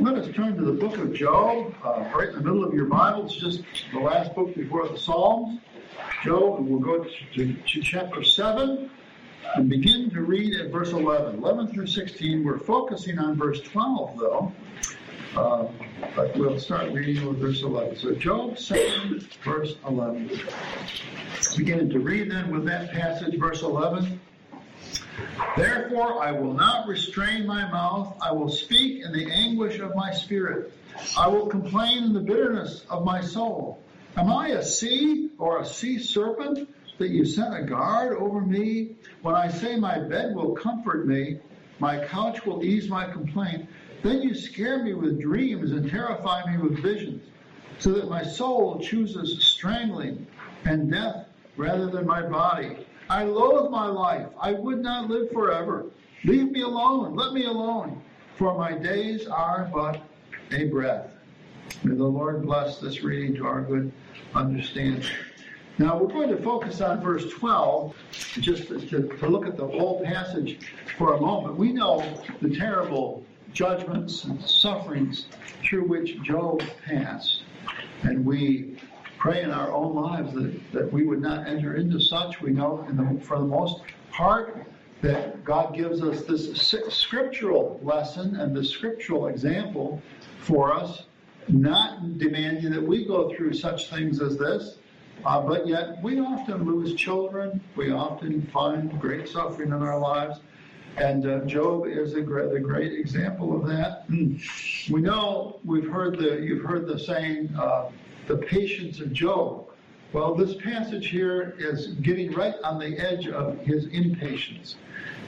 Let us turn to the book of Job, uh, right in the middle of your Bible. It's just the last book before the Psalms. Job, and we'll go to, to, to chapter 7 and begin to read at verse 11. 11 through 16. We're focusing on verse 12, though. Uh, but we'll start reading with verse 11. So, Job 7, verse 11. Beginning to read then with that passage, verse 11. Therefore, I will not restrain my mouth. I will speak in the anguish of my spirit. I will complain in the bitterness of my soul. Am I a sea or a sea serpent that you set a guard over me? When I say my bed will comfort me, my couch will ease my complaint, then you scare me with dreams and terrify me with visions, so that my soul chooses strangling and death rather than my body. I loathe my life. I would not live forever. Leave me alone. Let me alone. For my days are but a breath. May the Lord bless this reading to our good understanding. Now we're going to focus on verse 12, just to, to, look at the whole passage for a moment. We know the terrible judgments and sufferings through which Job passed. And we pray in our own lives that, that we would not enter into such. We know the, for the most part that God gives us this scriptural lesson and the scriptural example for us, not demanding that we go through such things as this. Uh, but yet, we often lose children. We often find great suffering in our lives. And uh, Job is a great, a great example of that. We know we've heard the you've heard the saying, uh, the patience of Job. Well, this passage here is getting right on the edge of his impatience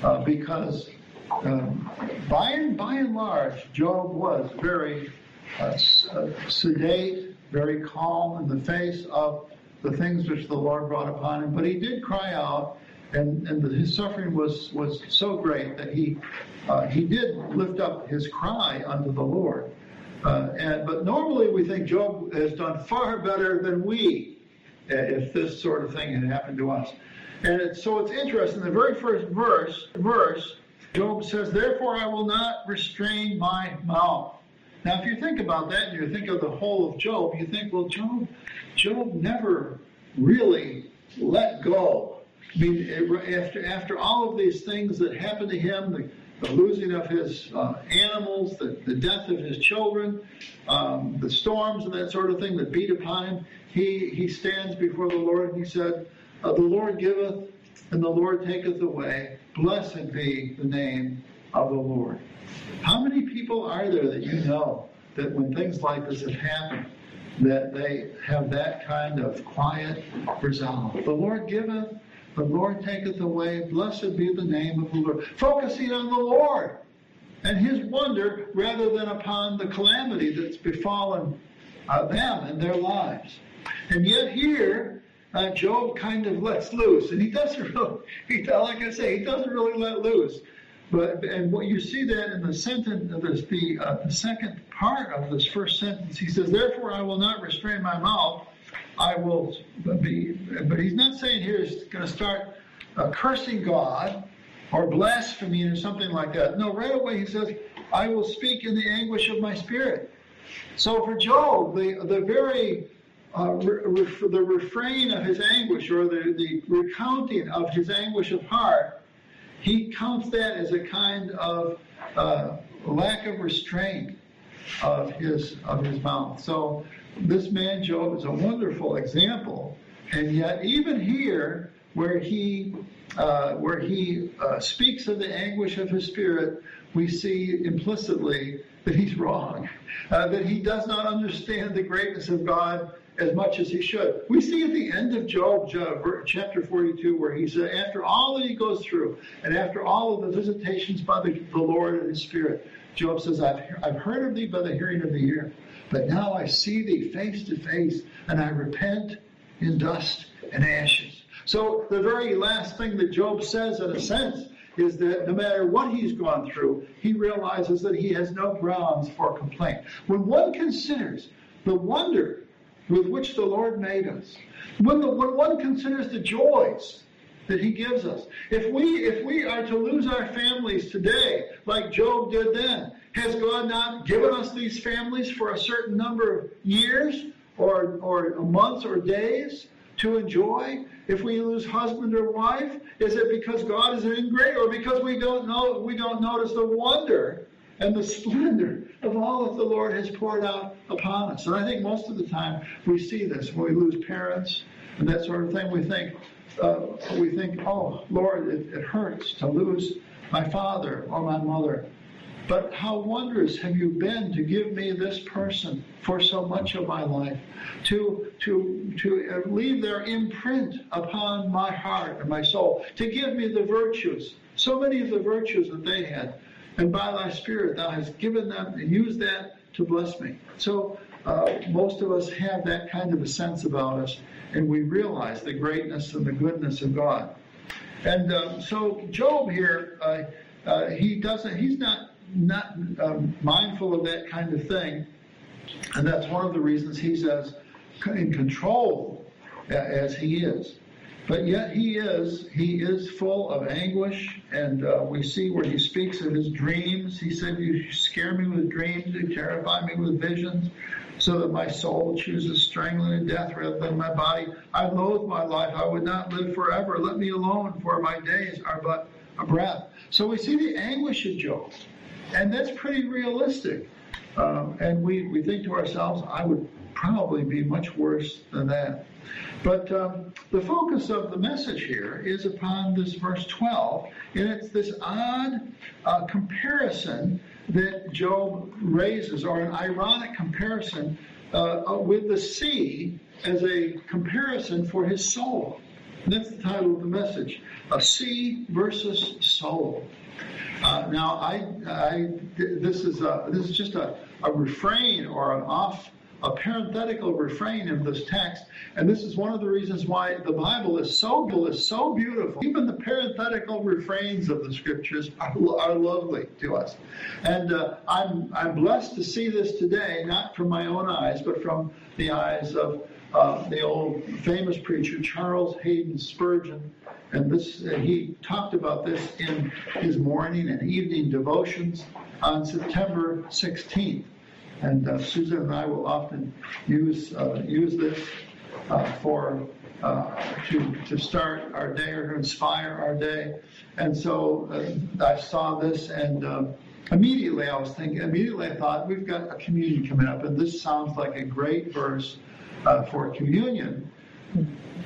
uh, because um, by, and, by and large, Job was very uh, uh, sedate, very calm in the face of the things which the Lord brought upon him. But he did cry out, and, and his suffering was, was so great that he, uh, he did lift up his cry unto the Lord. Uh, and, but normally we think Job has done far better than we uh, if this sort of thing had happened to us. And it's, so it's interesting. The very first verse, verse, Job says, "Therefore I will not restrain my mouth." Now, if you think about that, and you think of the whole of Job, you think, well, Job, Job never really let go. I mean, after after all of these things that happened to him, the the losing of his uh, animals, the, the death of his children, um, the storms and that sort of thing that beat upon him, he, he stands before the Lord and he said, uh, The Lord giveth and the Lord taketh away. Blessed be the name of the Lord. How many people are there that you know that when things like this have happened, that they have that kind of quiet resolve? The Lord giveth the Lord taketh away. Blessed be the name of the Lord. Focusing on the Lord and his wonder rather than upon the calamity that's befallen uh, them and their lives. And yet here, uh, Job kind of lets loose, and he doesn't really. He, like I say, he doesn't really let loose. But and what you see that in the sentence, the uh, the second part of this first sentence, he says, "Therefore I will not restrain my mouth." I will be, but he's not saying here he's going to start uh, cursing God or blasphemy or something like that. No, right away he says, I will speak in the anguish of my spirit. So for Job, the, the very uh, the refrain of his anguish or the, the recounting of his anguish of heart, he counts that as a kind of uh, lack of restraint of his of his mouth. So this man Job is a wonderful example, and yet even here, where he uh, where he uh, speaks of the anguish of his spirit, we see implicitly that he's wrong, uh, that he does not understand the greatness of God as much as he should. We see at the end of Job, chapter 42, where he said, after all that he goes through, and after all of the visitations by the, the Lord and his Spirit, Job says, I've, I've heard of thee by the hearing of the ear. But now I see thee face to face, and I repent in dust and ashes. So the very last thing that Job says, in a sense, is that no matter what he's gone through, he realizes that he has no grounds for complaint. When one considers the wonder with which the Lord made us, when, the, when one considers the joys that he gives us, if we if we are to lose our families today, like Job did then, Has God not given us these families for a certain number of years or, or months or days to enjoy? If we lose husband or wife, is it because God is ingrate or because we don't know we don't notice the wonder and the splendor of all that the Lord has poured out upon us? And I think most of the time we see this when we lose parents and that sort of thing. We think uh, we think, oh Lord, it, it hurts to lose my father or my mother. But how wondrous have you been to give me this person for so much of my life, to, to, to leave their imprint upon my heart and my soul, to give me the virtues, so many of the virtues that they had. And by thy Spirit, thou hast given them and used that to bless me. So uh, most of us have that kind of a sense about us, and we realize the greatness and the goodness of God. And um, so Job here, uh, uh, he doesn't, he's not not um, mindful of that kind of thing. And that's one of the reasons he's as in control as he is. But yet he is, he is full of anguish, and uh, we see where he speaks of his dreams. He said, You scare me with dreams, you terrify me with visions, so that my soul chooses strangling and death rather than my body. I loathe my life, I would not live forever. Let me alone, for my days are but a breath. So we see the anguish of Job. And that's pretty realistic. Um, and we, we think to ourselves, I would probably be much worse than that. But um, the focus of the message here is upon this verse 12, and it's this odd uh, comparison that Job raises, or an ironic comparison uh, uh with the sea as a comparison for his soul. And that's the title of the message A Sea versus Soul. Uh, now, I, I, this is a, this is just a, a refrain or an off, a parenthetical refrain of this text, and this is one of the reasons why the Bible is so is so beautiful. Even the parenthetical refrains of the scriptures are, are lovely to us, and uh, I'm I'm blessed to see this today, not from my own eyes, but from the eyes of uh, the old famous preacher Charles Haddon Spurgeon, and this he talked about this in his morning and evening devotions on September 16th. And uh, Susan and I will often use uh, use this uh, for uh, to to start our day or to inspire our day. And so I saw this and. Immediately, I was thinking. Immediately, I thought we've got a communion coming up, and this sounds like a great verse uh, for communion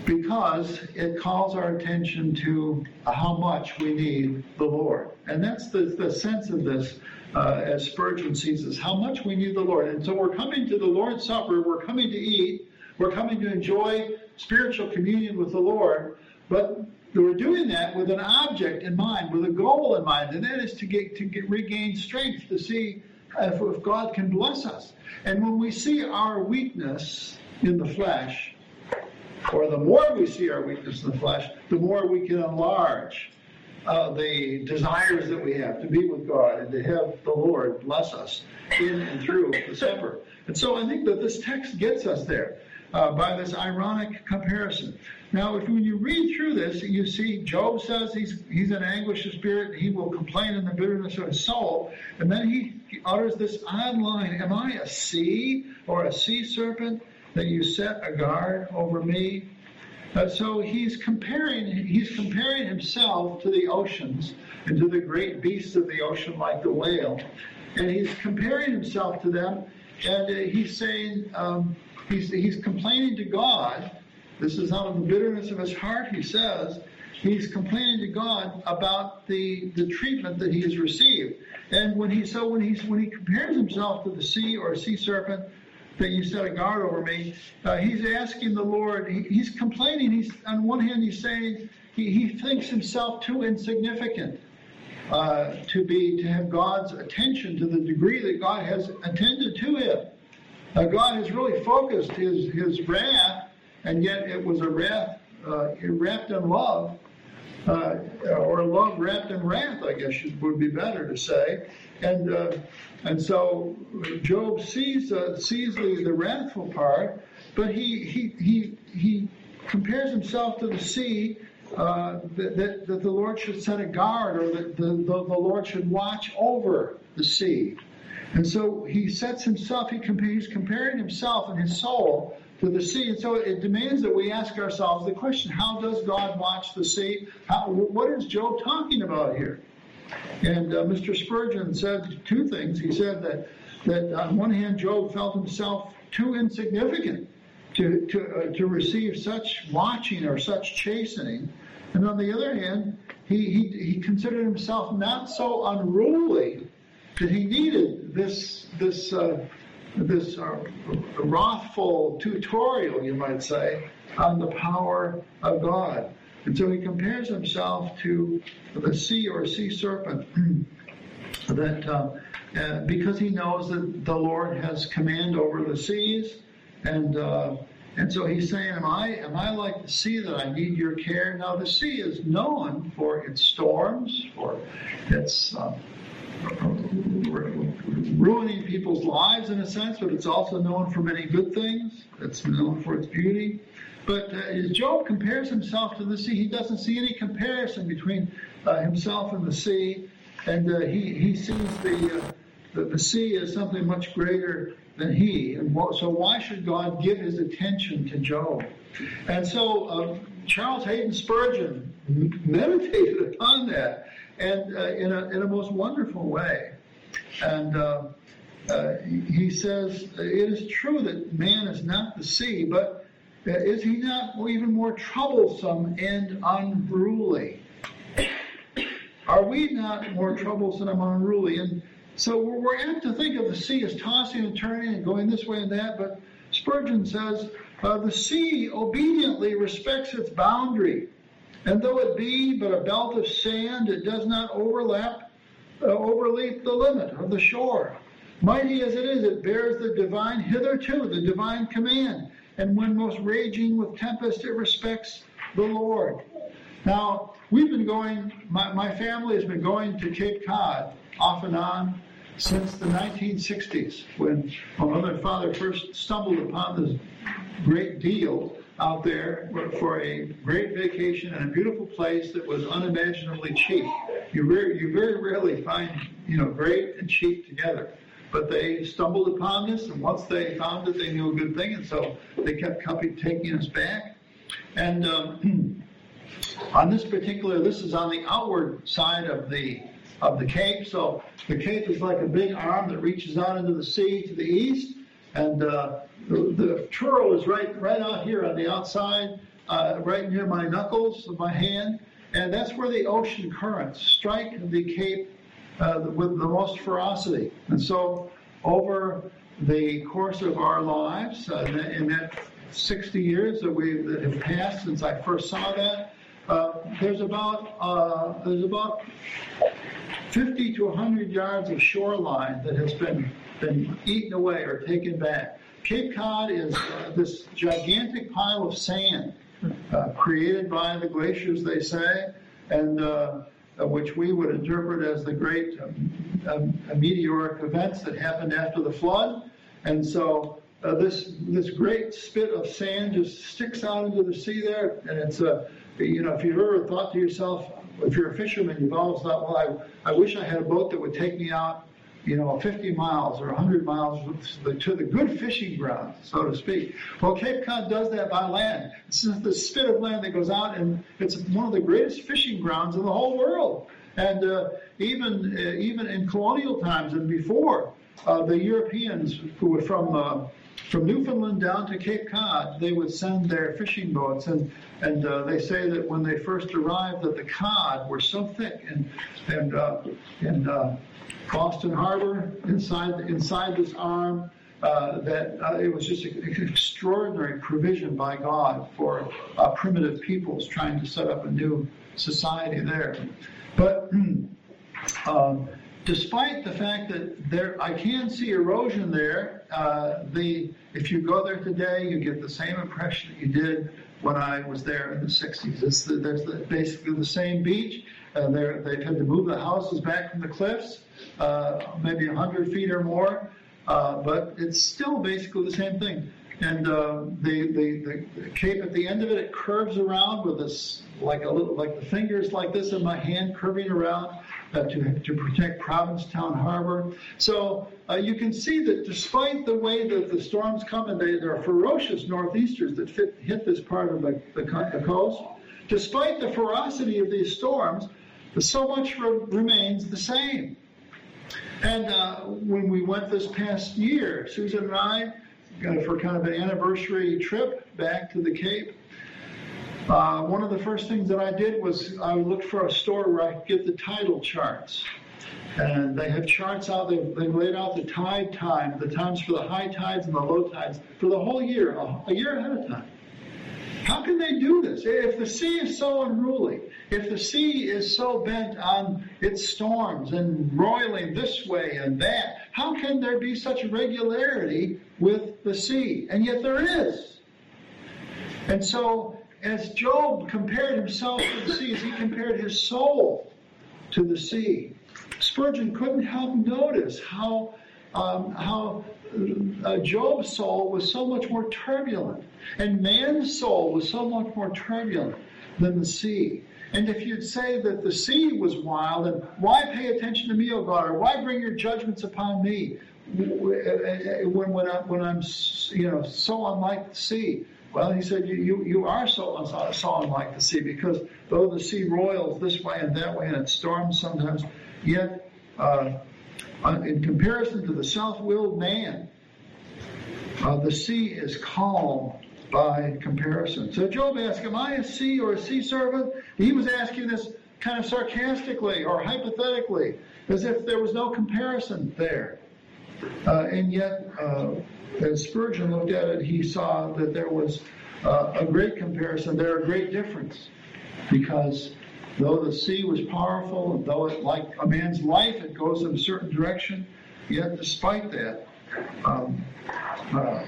because it calls our attention to how much we need the Lord. And that's the, the sense of this uh, as Spurgeon sees this, how much we need the Lord. And so we're coming to the Lord's Supper, we're coming to eat, we're coming to enjoy spiritual communion with the Lord, but we're doing that with an object in mind, with a goal in mind, and that is to get to get regain strength to see if, if God can bless us. And when we see our weakness in the flesh, or the more we see our weakness in the flesh, the more we can enlarge uh, the desires that we have to be with God and to have the Lord bless us in and through the supper. And so I think that this text gets us there uh, by this ironic comparison. Now, if when you read through this, you see Job says he's he's in anguish of spirit, he will complain in the bitterness of his soul, and then he utters this odd line: "Am I a sea or a sea serpent?" That you set a guard over me. Uh, so he's comparing he's comparing himself to the oceans and to the great beasts of the ocean like the whale, and he's comparing himself to them, and uh, he's saying um, he's he's complaining to God. This is out of the bitterness of his heart. He says he's complaining to God about the the treatment that he has received, and when he so when he's when he compares himself to the sea or a sea serpent that you set a guard over me. Uh, he's asking the Lord, he, he's complaining. He's on one hand, he's saying he, he thinks himself too insignificant uh, to be to have God's attention to the degree that God has attended to him. Uh, God has really focused his his wrath, and yet it was a wrath uh, wrapped in love, uh, or love wrapped in wrath, I guess would be better to say. And uh, and so Job sees uh, sees the, the wrathful part, but he he he he compares himself to the sea. Uh, that, that, that, the Lord should set a guard, or that the, the, the Lord should watch over the sea. And so he sets himself, he he's comparing himself and his soul to the sea. And so it demands that we ask ourselves the question how does God watch the sea? How, what is Job talking about here? And uh, Mr. Spurgeon said two things. He said that, that on one hand, Job felt himself too insignificant to, to, uh, to receive such watching or such chastening. And on the other hand, he, he, he considered himself not so unruly that he needed this, this, uh, this uh, wrathful tutorial, you might say, on the power of God. And so he compares himself to the sea or sea serpent that uh, uh, because he knows that the Lord has command over the seas and uh, and so he's saying, am I, am I like the sea that I need your care? Now the sea is known for its storms, for its uh, ruining people's lives in a sense, but it's also known for many good things. It's known for its beauty. But uh, Job compares himself to the sea, he doesn't see any comparison between uh, himself and the sea, and uh, he, he sees the, uh, the, the sea as something much greater than he. And so why should God give his attention to Job? And so uh, Charles Haddon Spurgeon meditated upon that and uh, in, a, in a most wonderful way. And uh, uh, he says, it is true that man is not the sea, but uh, is he not even more troublesome and unruly? Are we not more troublesome and unruly? And so we're apt to think of the sea as tossing and turning and going this way and that, but Spurgeon says uh, the sea obediently respects its boundary, and though it be but a belt of sand, it does not overlap, Uh, overleap the limit of the shore. Mighty as it is, it bears the divine hitherto, the divine command, and when most raging with tempest, it respects the Lord. Now, we've been going, my, my family has been going to Cape Cod off and on since the 1960s when my mother and father first stumbled upon this great deal out there for a great vacation and a beautiful place that was unimaginably cheap. You, very, you very rarely find, you know, great and cheap together. But they stumbled upon this, and once they found it, they knew a good thing, and so they kept coming, taking us back. And um, on this particular, this is on the outward side of the of the Cape. So the Cape is like a big arm that reaches out into the sea to the east, and uh, the, the Truro is right right out here on the outside, uh, right near my knuckles of my hand, and that's where the ocean currents strike the Cape uh, with the most ferocity. And so over the course of our lives, uh, in that 60 years that we that have passed since I first saw that, uh, there's about uh, there's about 50 to 100 yards of shoreline that has been been eaten away or taken back. Cape Cod is uh, this gigantic pile of sand uh, created by the glaciers, they say, and uh, which we would interpret as the great um, um, meteoric events that happened after the flood. And so uh, this this great spit of sand just sticks out into the sea there, and it's a you know if you've ever thought to yourself, if you're a fisherman, you've always thought, well, I I wish I had a boat that would take me out, you know, 50 miles or 100 miles to the good fishing grounds, so to speak. Well, Cape Cod does that by land. It's the spit of land that goes out, and it's one of the greatest fishing grounds in the whole world. And uh, even uh, even in colonial times and before, uh, the Europeans who were from uh, from Newfoundland down to Cape Cod, they would send their fishing boats, and and uh, they say that when they first arrived, that the cod were so thick, and and uh, in uh, Boston Harbor, inside inside this arm, uh, that uh, it was just an extraordinary provision by God for uh, primitive peoples trying to set up a new society there. But um, despite the fact that there, I can see erosion there. Uh, the if you go there today, you get the same impression that you did when I was there in the 60s. It's the, there's the, basically the same beach. Uh, they've had to move the houses back from the cliffs, uh, maybe 100 feet or more, uh, but it's still basically the same thing. And uh, the, the, the cape at the end of it, it curves around with this, like a little, like the fingers like this in my hand curving around uh, to, to protect Provincetown Harbor. So uh, you can see that despite the way that the storms come, and they, there are ferocious northeasters that fit, hit this part of the, the, the coast, despite the ferocity of these storms, so much re- remains the same. And uh, when we went this past year, Susan and I, for kind of an anniversary trip back to the Cape, uh, one of the first things that I did was I looked for a store where I could get the tidal charts. And they have charts out, they've, they've laid out the tide time, the times for the high tides and the low tides for the whole year, a, a year ahead of time. How can they do this? If the sea is so unruly, if the sea is so bent on its storms and roiling this way and that, how can there be such regularity with the sea? And yet there is. And so as Job compared himself to the seas, he compared his soul to the sea. Spurgeon couldn't help notice how um, how uh, Job's soul was so much more turbulent, and man's soul was so much more turbulent than the sea. And if you'd say that the sea was wild, and why pay attention to me, O God, or why bring your judgments upon me when, when, I, when I'm you know so unlike the sea? Well, he said, you, you, you are so, so unlike the sea because though the sea roils this way and that way and it storms sometimes, yet uh, in comparison to the self-willed man, uh, the sea is calm by comparison. So Job asked, Am I a sea or a sea servant? He was asking this kind of sarcastically or hypothetically, as if there was no comparison there. Uh, and yet, uh, as Spurgeon looked at it, he saw that there was uh, a great comparison, there a great difference, because though the sea was powerful, and though it, like a man's life, it goes in a certain direction, yet despite that, um, uh,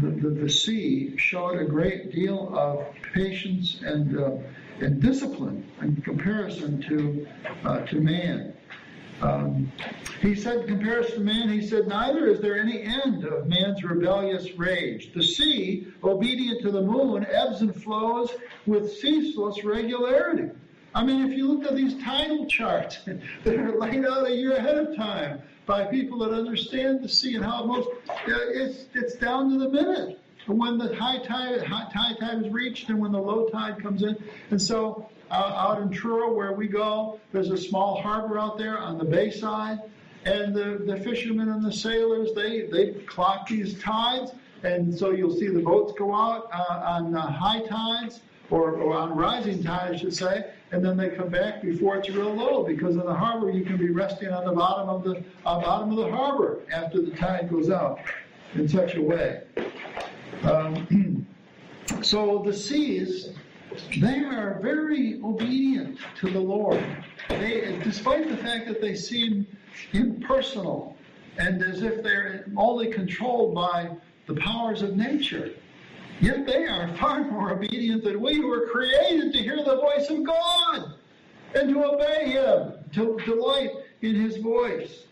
the, the, the, sea showed a great deal of patience and, uh, and discipline in comparison to, uh, to man. Um, he said, in comparison to man, he said, Neither is there any end of man's rebellious rage. The sea, obedient to the moon, ebbs and flows with ceaseless regularity. I mean, if you look at these tidal charts that are laid out a year ahead of time by people that understand the sea and how it moves, it's, it's down to the minute when the high tide, high tide time is reached and when the low tide comes in. And so out in Truro where we go. There's a small harbor out there on the bay side. And the, the fishermen and the sailors, they, they clock these tides. And so you'll see the boats go out uh, on uh, high tides or, or on rising tide, I should say, and then they come back before it's real low because in the harbor you can be resting on the bottom of the uh, bottom of the harbor after the tide goes out in such a way. Um, so the seas they are very obedient to the Lord. They, despite the fact that they seem impersonal and as if they're only controlled by the powers of nature, yet they are far more obedient than we who were created to hear the voice of God and to obey Him, to delight in His voice.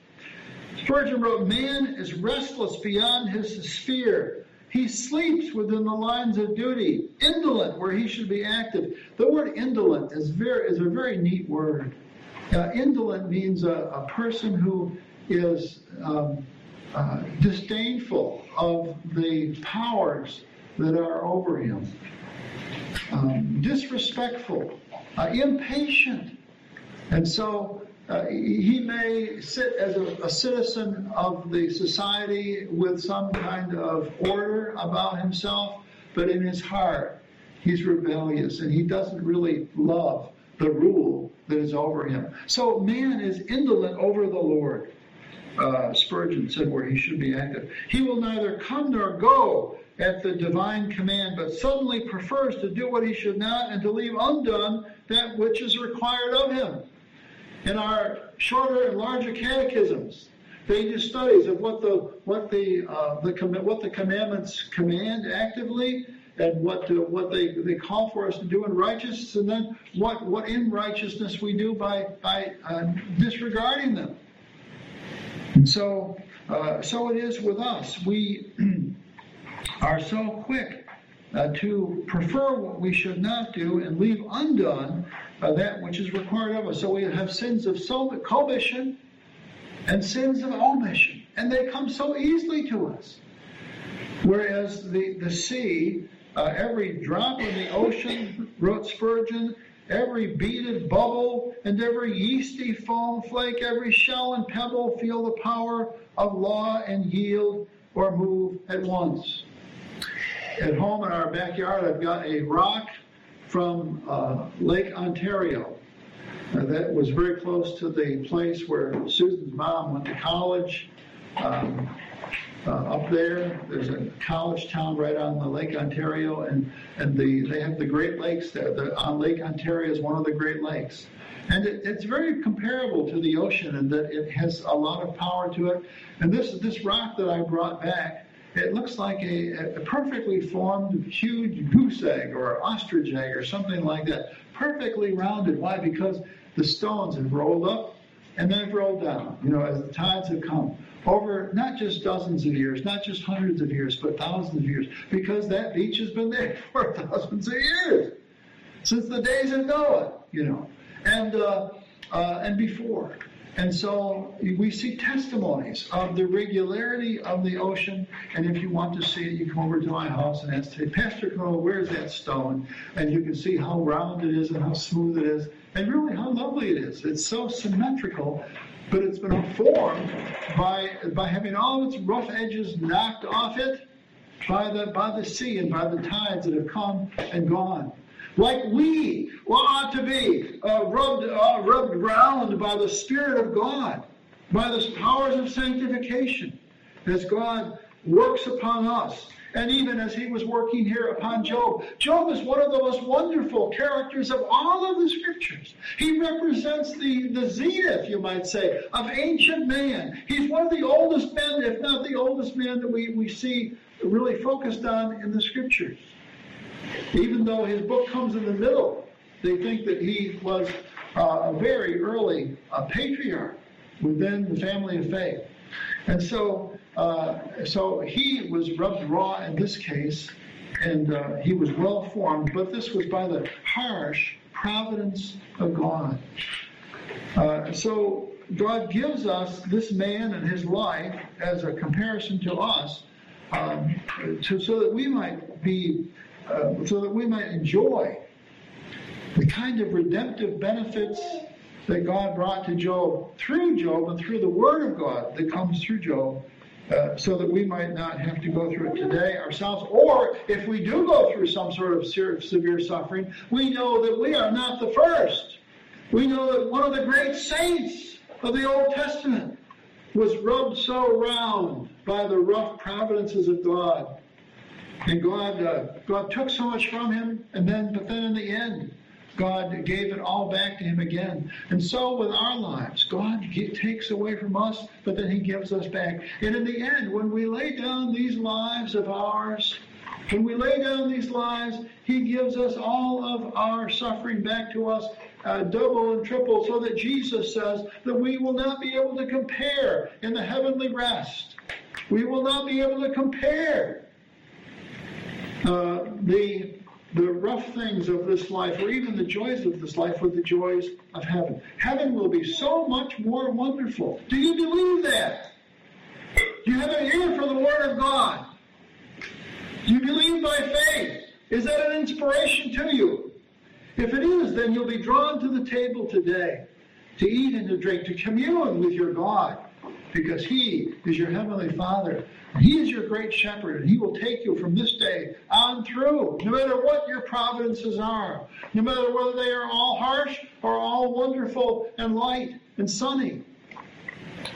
Spurgeon wrote, Man is restless beyond his sphere he sleeps within the lines of duty, indolent where he should be active. The word indolent is, very, is a very neat word. Uh, indolent means a, a, person who is um, uh, disdainful of the powers that are over him, um, disrespectful, uh, impatient. And so uh, he may sit as a, a, citizen of the society with some kind of order about himself, but in his heart, he's rebellious and he doesn't really love the rule that is over him. So man is indolent over the Lord. Uh, Spurgeon said where he should be active. He will neither come nor go at the divine command, but suddenly prefers to do what he should not and to leave undone that which is required of him in our shorter and larger catechisms. They do studies of what the what the uh, the what the commandments command actively, and what to, what they, they call for us to do in righteousness, and then what what in righteousness we do by by uh, disregarding them. And so uh, so it is with us. We are so quick uh, to prefer what we should not do and leave undone uh, that which is required of us. So we have sins of so- commission and sins of omission, and they come so easily to us. Whereas the, the sea, uh, every drop in the ocean, wrote Spurgeon, every beaded bubble and every yeasty foam flake, every shell and pebble feel the power of law and yield or move at once at home in our backyard, I've got a rock from uh, Lake Ontario uh, that was very close to the place where Susan's mom went to college. Um, uh, up there, there's a college town right on the Lake Ontario, and and the they have the Great Lakes there. The, on Lake Ontario is one of the Great Lakes, and it, it's very comparable to the ocean in that it has a lot of power to it. And this this rock that I brought back it looks like a, a perfectly formed huge goose egg or ostrich egg or something like that. Perfectly rounded. Why? Because the stones have rolled up and then have rolled down, you know, as the tides have come over not just dozens of years, not just hundreds of years, but thousands of years, because that beach has been there for thousands of years, since the days of Noah, you know, and uh, uh, and before. And so we see testimonies of the regularity of the ocean. And if you want to see it, you come over to my house and ask, say, Pastor Cole, where's that stone? And you can see how round it is and how smooth it is, and really how lovely it is. It's so symmetrical, but it's been formed by by having all of its rough edges knocked off it by the by the sea and by the tides that have come and gone like we ought to be uh, rubbed, uh, rubbed round by the Spirit of God, by the powers of sanctification, as God works upon us. And even as he was working here upon Job, Job is one of the most wonderful characters of all of the scriptures. He represents the, the zenith, you might say, of ancient man. He's one of the oldest men, if not the oldest man that we, we see really focused on in the scriptures. Even though his book comes in the middle, they think that he was uh, a very early uh, patriarch within the family of faith. And so, uh, so he was rubbed raw in this case, and uh, he was well formed, but this was by the harsh providence of God. Uh, so God gives us this man and his life as a comparison to us, um, to, so that we might be uh, so that we might enjoy the kind of redemptive benefits that God brought to Job through Job and through the Word of God that comes through Job, uh, so that we might not have to go through it today ourselves. Or if we do go through some sort of severe suffering, we know that we are not the first. We know that one of the great saints of the Old Testament was rubbed so round by the rough providences of God and God, uh, God took so much from him, and then, but then in the end, God gave it all back to him again. And so with our lives, God takes away from us, but then he gives us back. And in the end, when we lay down these lives of ours, when we lay down these lives, he gives us all of our suffering back to us, uh, double and triple, so that Jesus says that we will not be able to compare in the heavenly rest. We will not be able to compare uh, the the rough things of this life, or even the joys of this life, with the joys of heaven. Heaven will be so much more wonderful. Do you believe that? Do you have an ear for the Word of God? Do you believe by faith? Is that an inspiration to you? If it is, then you'll be drawn to the table today to eat and to drink, to commune with your God, because He is your Heavenly Father he is your great shepherd, and He will take you from this day on through, no matter what your providences are, no matter whether they are all harsh or all wonderful and light and sunny.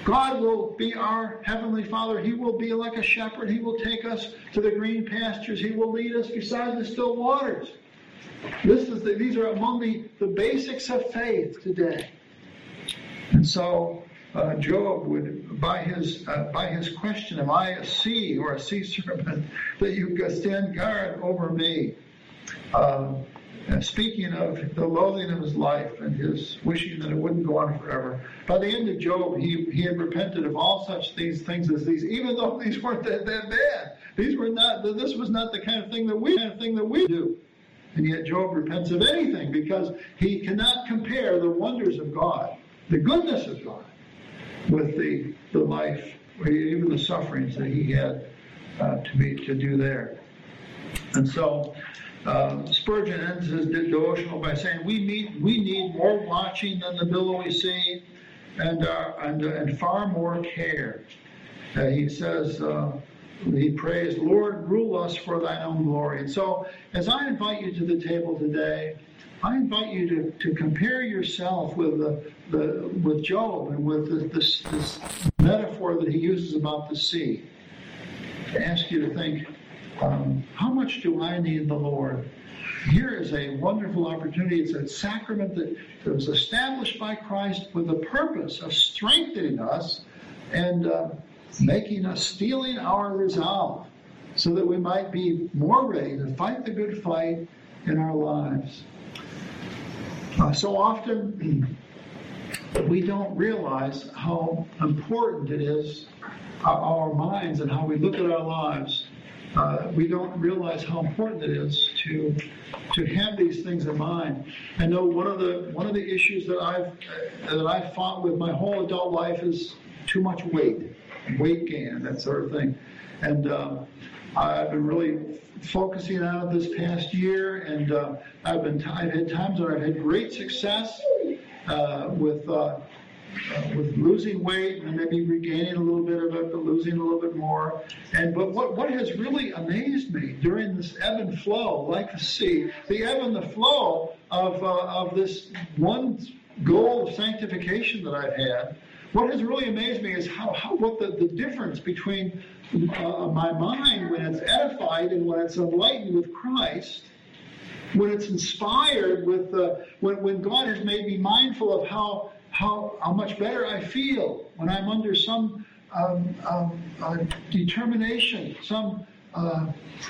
God will be our Heavenly Father. He will be like a shepherd. He will take us to the green pastures. He will lead us beside the still waters. This is the, these are among the, the basics of faith today. And so uh, Job would, by his uh, by his question, "Am I a sea or a sea serpent that you stand guard over me?" Uh, speaking of the loathing of his life and his wishing that it wouldn't go on forever. By the end of Job, he, he had repented of all such these things as these, even though these weren't that, that bad. These were not. This was not the kind of thing that we kind of thing that we do. And yet Job repents of anything because he cannot compare the wonders of God, the goodness of God, with the the life, even the sufferings that he had uh, to be to do there. And so uh, Spurgeon ends his devotional by saying, "We need we need more watching than the billowy sea, and uh, and and far more care." Uh, he says uh, he prays, Lord, rule us for thine own glory. And so, as I invite you to the table today, I invite you to, to compare yourself with the, the with Job and with the, this, this metaphor that he uses about the sea. To ask you to think, um, how much do I need the Lord? Here is a wonderful opportunity. It's a sacrament that, that was established by Christ with the purpose of strengthening us and uh, making us, steeling our resolve so that we might be more ready to fight the good fight in our lives. Uh, so often we don't realize how important it is, uh, our minds and how we look at our lives. Uh, we don't realize how important it is to to have these things in mind. I know one of the one of the issues that I've that I've fought with my whole adult life is too much weight gain, that sort of thing. And uh, I've been really focusing on it this past year, and uh, I've been I've had times where I've had great success uh, with. Uh, with losing weight and maybe regaining a little bit of it, but losing a little bit more. And but what, what has really amazed me during this ebb and flow, like the sea, the ebb and the flow of uh, of this one goal of sanctification that I've had, what has really amazed me is how, how what the, the difference between uh, my mind when it's edified and when it's enlightened with Christ, when it's inspired with uh, when, when God has made me mindful of how how how much better I feel when I'm under some um, um, uh, determination, some uh,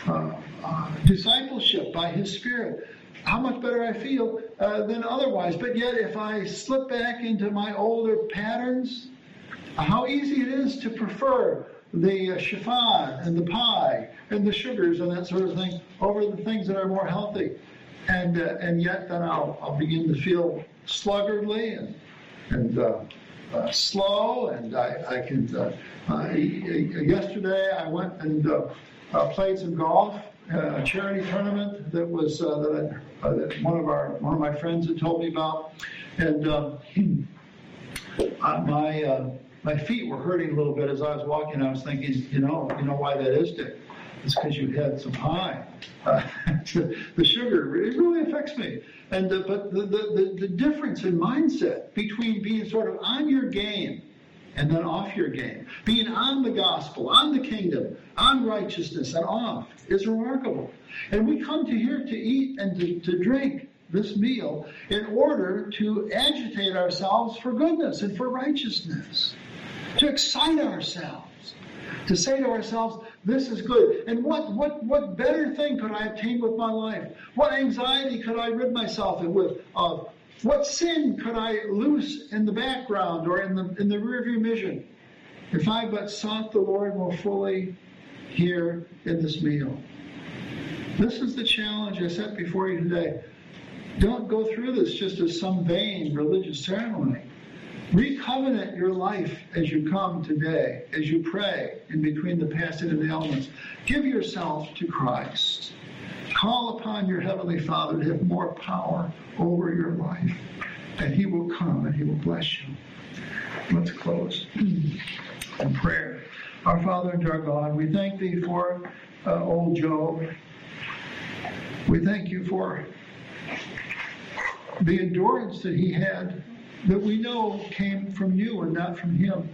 uh, uh, discipleship by His Spirit how much better I feel uh, than otherwise. But yet, if I slip back into my older patterns, how easy it is to prefer the uh, chiffon and the pie and the sugars and that sort of thing over the things that are more healthy. And, uh, and yet, then I'll, I'll begin to feel sluggardly and, and uh, uh, slow. And I, I can. Uh, uh, yesterday, I went and played some golf a charity tournament that was uh, that, I, uh, that, one of our one of my friends had told me about, and uh, my uh, my feet were hurting a little bit as I was walking. I was thinking, you know, you know why that is, Dick? It's because you had some high. The sugar it really affects me, and uh, but the, the the difference in mindset between being sort of on your game and then off your game. Being on the gospel, on the kingdom, on righteousness, and off is remarkable. And we come to here to eat and to, to drink this meal in order to agitate ourselves for goodness and for righteousness, to excite ourselves, to say to ourselves, this is good. And what, what, what better thing could I obtain with my life? What anxiety could I rid myself of, of what sin could I loose in the background or in the in the rearview vision if I but sought the Lord more fully here in this meal? This is the challenge I set before you today. Don't go through this just as some vain religious ceremony. Recovenant your life as you come today, as you pray in between the passing and the elements. Give yourself to Christ. Call upon your Heavenly Father to have more power over your life, and He will come and He will bless you. Let's close in prayer. Our Father and our God, we thank Thee for uh, old Job. We thank You for the endurance that he had that we know came from You and not from him.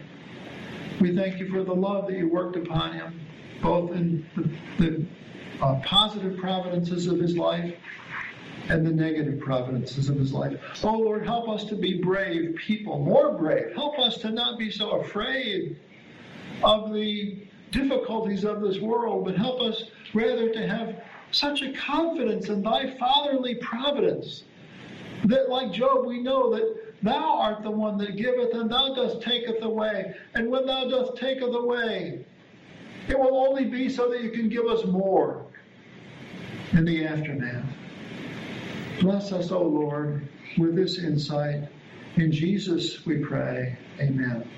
We thank You for the love that You worked upon him, both in the, the uh, positive providences of his life and the negative providences of his life. Oh Lord, help us to be brave people, more brave. Help us to not be so afraid of the difficulties of this world, but help us rather to have such a confidence in thy fatherly providence that, like Job, we know that thou art the one that giveth and thou dost taketh away. And when thou dost taketh away, it will only be so that you can give us more. In the aftermath. Bless us, O Lord, with this insight. In Jesus we pray. Amen.